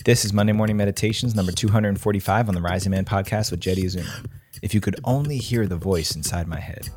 This is Monday Morning Meditations number 245 on the Rising Man podcast with Jeddy Azuma. If you could only hear the voice inside my head.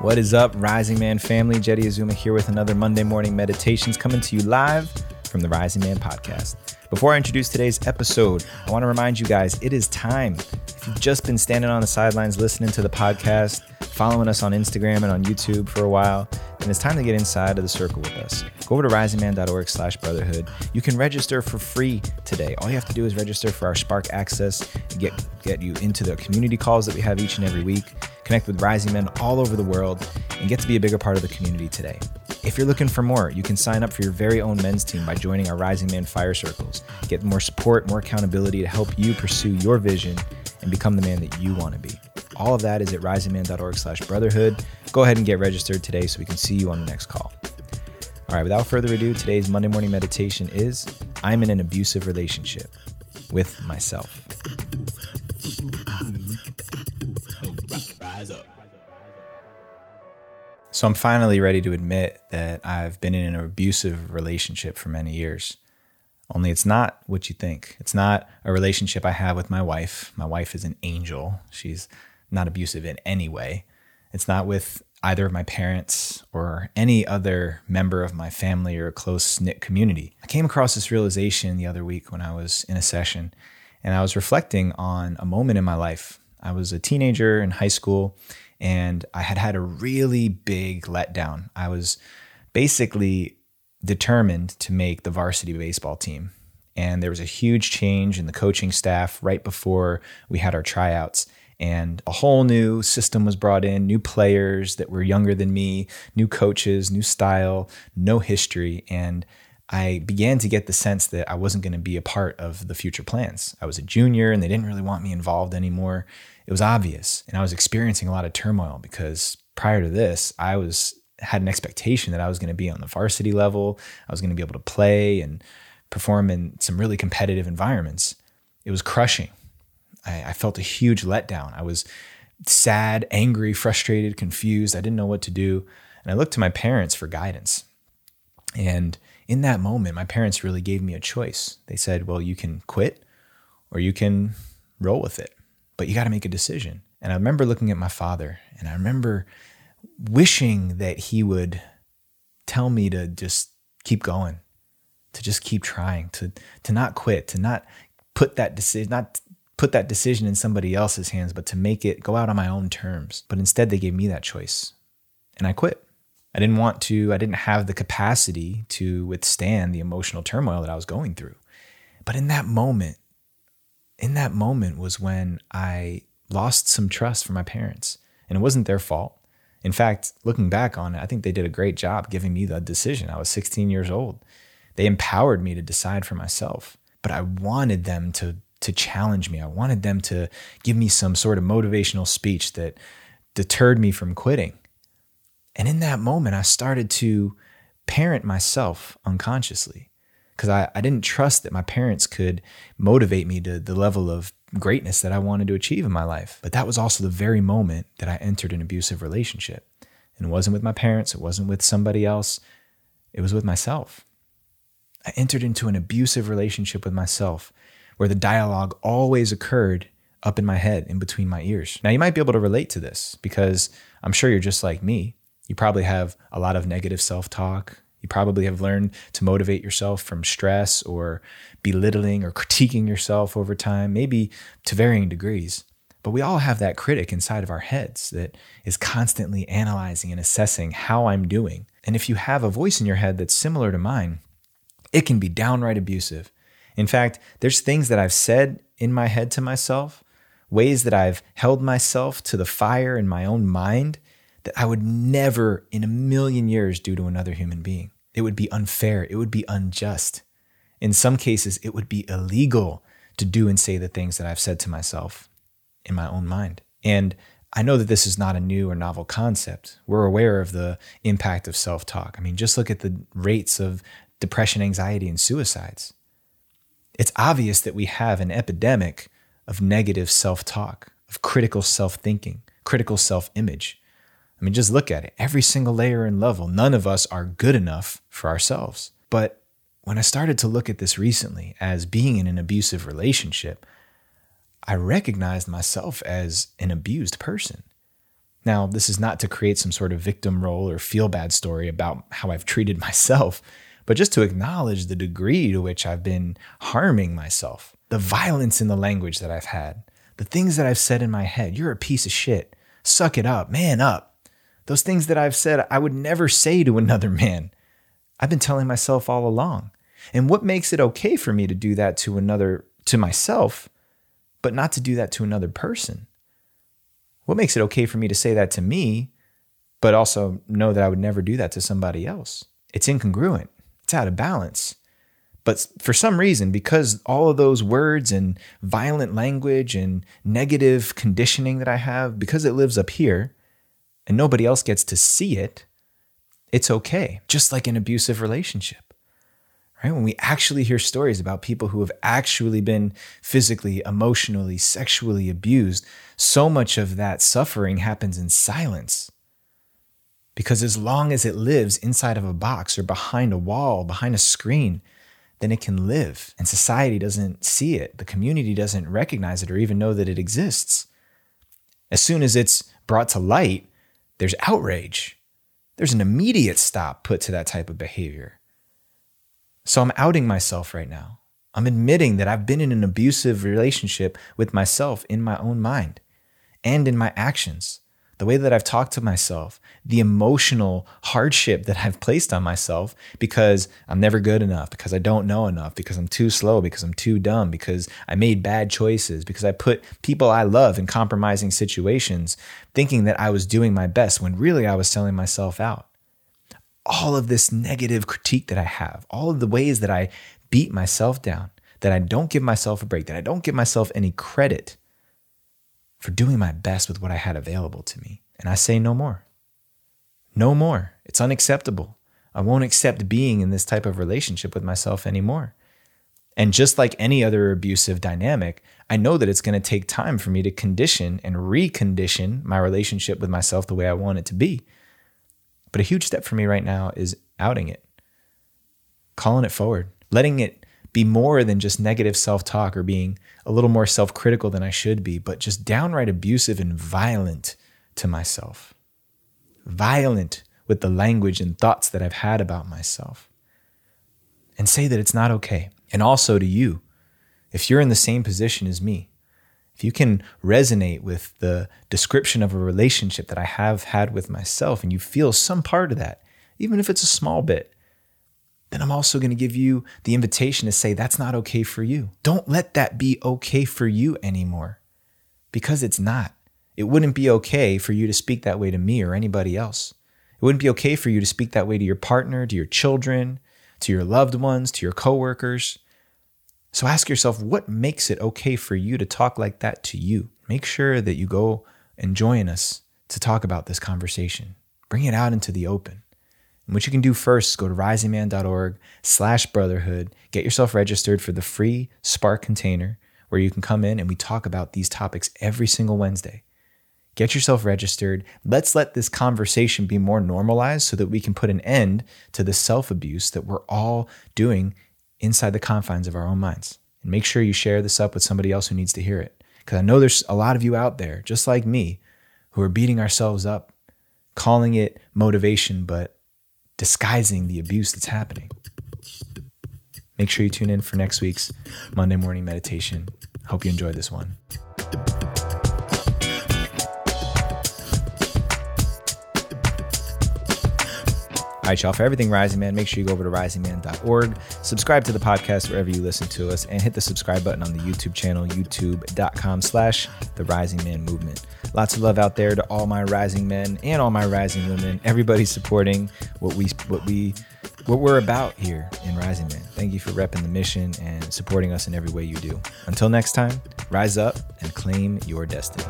What is up, Rising Man family? Jeddy Azuma here with another Monday Morning Meditations coming to you live from the Rising Man podcast. Before I introduce today's episode, I want to remind you guys it is time. If you've just been standing on the sidelines listening to the podcast, following us on Instagram and on YouTube for a while, then it's time to get inside of the circle with us. Go over to risingman.org slash brotherhood. You can register for free today. All you have to do is register for our Spark Access get, get you into the community calls that we have each and every week, connect with rising men all over the world, and get to be a bigger part of the community today. If you're looking for more, you can sign up for your very own men's team by joining our Rising Man Fire Circles. Get more support, more accountability to help you pursue your vision and become the man that you want to be. All of that is at risingman.org slash brotherhood. Go ahead and get registered today so we can see you on the next call. All right, without further ado, today's Monday morning meditation is I'm in an abusive relationship with myself. So I'm finally ready to admit that I've been in an abusive relationship for many years. Only it's not what you think. It's not a relationship I have with my wife. My wife is an angel. She's not abusive in any way. It's not with either of my parents or any other member of my family or close knit community. I came across this realization the other week when I was in a session and I was reflecting on a moment in my life. I was a teenager in high school and I had had a really big letdown. I was basically determined to make the varsity baseball team. And there was a huge change in the coaching staff right before we had our tryouts. And a whole new system was brought in, new players that were younger than me, new coaches, new style, no history. And I began to get the sense that I wasn't going to be a part of the future plans. I was a junior and they didn't really want me involved anymore it was obvious. And I was experiencing a lot of turmoil because prior to this, I was had an expectation that I was going to be on the varsity level. I was going to be able to play and perform in some really competitive environments. It was crushing. I, I felt a huge letdown. I was sad, angry, frustrated, confused. I didn't know what to do. And I looked to my parents for guidance. And in that moment, my parents really gave me a choice. They said, well, you can quit or you can roll with it but you got to make a decision. And I remember looking at my father and I remember wishing that he would tell me to just keep going, to just keep trying, to to not quit, to not put that decision not put that decision in somebody else's hands, but to make it go out on my own terms. But instead they gave me that choice. And I quit. I didn't want to, I didn't have the capacity to withstand the emotional turmoil that I was going through. But in that moment, in that moment was when I lost some trust for my parents. And it wasn't their fault. In fact, looking back on it, I think they did a great job giving me the decision. I was 16 years old. They empowered me to decide for myself. But I wanted them to to challenge me. I wanted them to give me some sort of motivational speech that deterred me from quitting. And in that moment, I started to parent myself unconsciously because I, I didn't trust that my parents could motivate me to the level of greatness that I wanted to achieve in my life. But that was also the very moment that I entered an abusive relationship. And it wasn't with my parents, it wasn't with somebody else, it was with myself. I entered into an abusive relationship with myself where the dialogue always occurred up in my head, in between my ears. Now, you might be able to relate to this because I'm sure you're just like me. You probably have a lot of negative self talk, you probably have learned to motivate yourself from stress or belittling or critiquing yourself over time, maybe to varying degrees. But we all have that critic inside of our heads that is constantly analyzing and assessing how I'm doing. And if you have a voice in your head that's similar to mine, it can be downright abusive. In fact, there's things that I've said in my head to myself, ways that I've held myself to the fire in my own mind that I would never in a million years do to another human being. It would be unfair. It would be unjust. In some cases, it would be illegal to do and say the things that I've said to myself in my own mind. And I know that this is not a new or novel concept. We're aware of the impact of self talk. I mean, just look at the rates of depression, anxiety, and suicides. It's obvious that we have an epidemic of negative self talk, of critical self thinking, critical self image, I mean, just look at it. Every single layer and level, none of us are good enough for ourselves. But when I started to look at this recently as being in an abusive relationship, I recognized myself as an abused person. Now, this is not to create some sort of victim role or feel bad story about how I've treated myself, but just to acknowledge the degree to which I've been harming myself, the violence in the language that I've had, the things that I've said in my head. You're a piece of shit. Suck it up, man up. Those things that I've said I would never say to another man. I've been telling myself all along. And what makes it okay for me to do that to another, to myself, but not to do that to another person? What makes it okay for me to say that to me, but also know that I would never do that to somebody else? It's incongruent, it's out of balance. But for some reason, because all of those words and violent language and negative conditioning that I have, because it lives up here and nobody else gets to see it, it's okay. Just like an abusive relationship right? When we actually hear stories about people who have actually been physically, emotionally, sexually abused, so much of that suffering happens in silence. Because as long as it lives inside of a box or behind a wall, behind a screen, then it can live. And society doesn't see it. The community doesn't recognize it or even know that it exists. As soon as it's brought to light, there's outrage. There's an immediate stop put to that type of behavior. So I'm outing myself right now. I'm admitting that I've been in an abusive relationship with myself in my own mind and in my actions. The way that I've talked to myself, the emotional hardship that I've placed on myself because I'm never good enough, because I don't know enough, because I'm too slow, because I'm too dumb, because I made bad choices, because I put people I love in compromising situations, thinking that I was doing my best when really I was selling myself out. All of this negative critique that I have, all of the ways that I beat myself down, that I don't give myself a break, that I don't give myself any credit for doing my best with what I had available to me. And I say no more. No more. It's unacceptable. I won't accept being in this type of relationship with myself anymore. And just like any other abusive dynamic, I know that it's going to take time for me to condition and recondition my relationship with myself the way I want it to be. But a huge step for me right now is outing it, calling it forward, letting it be more than just negative self talk or being a little more self critical than I should be, but just downright abusive and violent to myself. Violent with the language and thoughts that I've had about myself. And say that it's not okay. And also to you, if you're in the same position as me, if you can resonate with the description of a relationship that I have had with myself and you feel some part of that, even if it's a small bit, then I'm also going to give you the invitation to say that's not okay for you. Don't let that be okay for you anymore because it's not. It wouldn't be okay for you to speak that way to me or anybody else. It wouldn't be okay for you to speak that way to your partner, to your children, to your loved ones, to your coworkers. So ask yourself what makes it okay for you to talk like that to you? Make sure that you go and join us to talk about this conversation. Bring it out into the open. And what you can do first is go to risingman.org slash brotherhood, get yourself registered for the free Spark container where you can come in and we talk about these topics every single Wednesday. Get yourself registered. Let's let this conversation be more normalized so that we can put an end to the self abuse that we're all doing inside the confines of our own minds. And make sure you share this up with somebody else who needs to hear it. Because I know there's a lot of you out there, just like me, who are beating ourselves up, calling it motivation, but disguising the abuse that's happening. Make sure you tune in for next week's Monday morning meditation. Hope you enjoyed this one. All right, y'all, for everything Rising Man, make sure you go over to risingman.org, subscribe to the podcast wherever you listen to us, and hit the subscribe button on the YouTube channel, youtube.com slash the Rising Man Movement. Lots of love out there to all my rising men and all my rising women. Everybody supporting what we what we what we're about here in Rising Man. Thank you for repping the mission and supporting us in every way you do. Until next time, rise up and claim your destiny.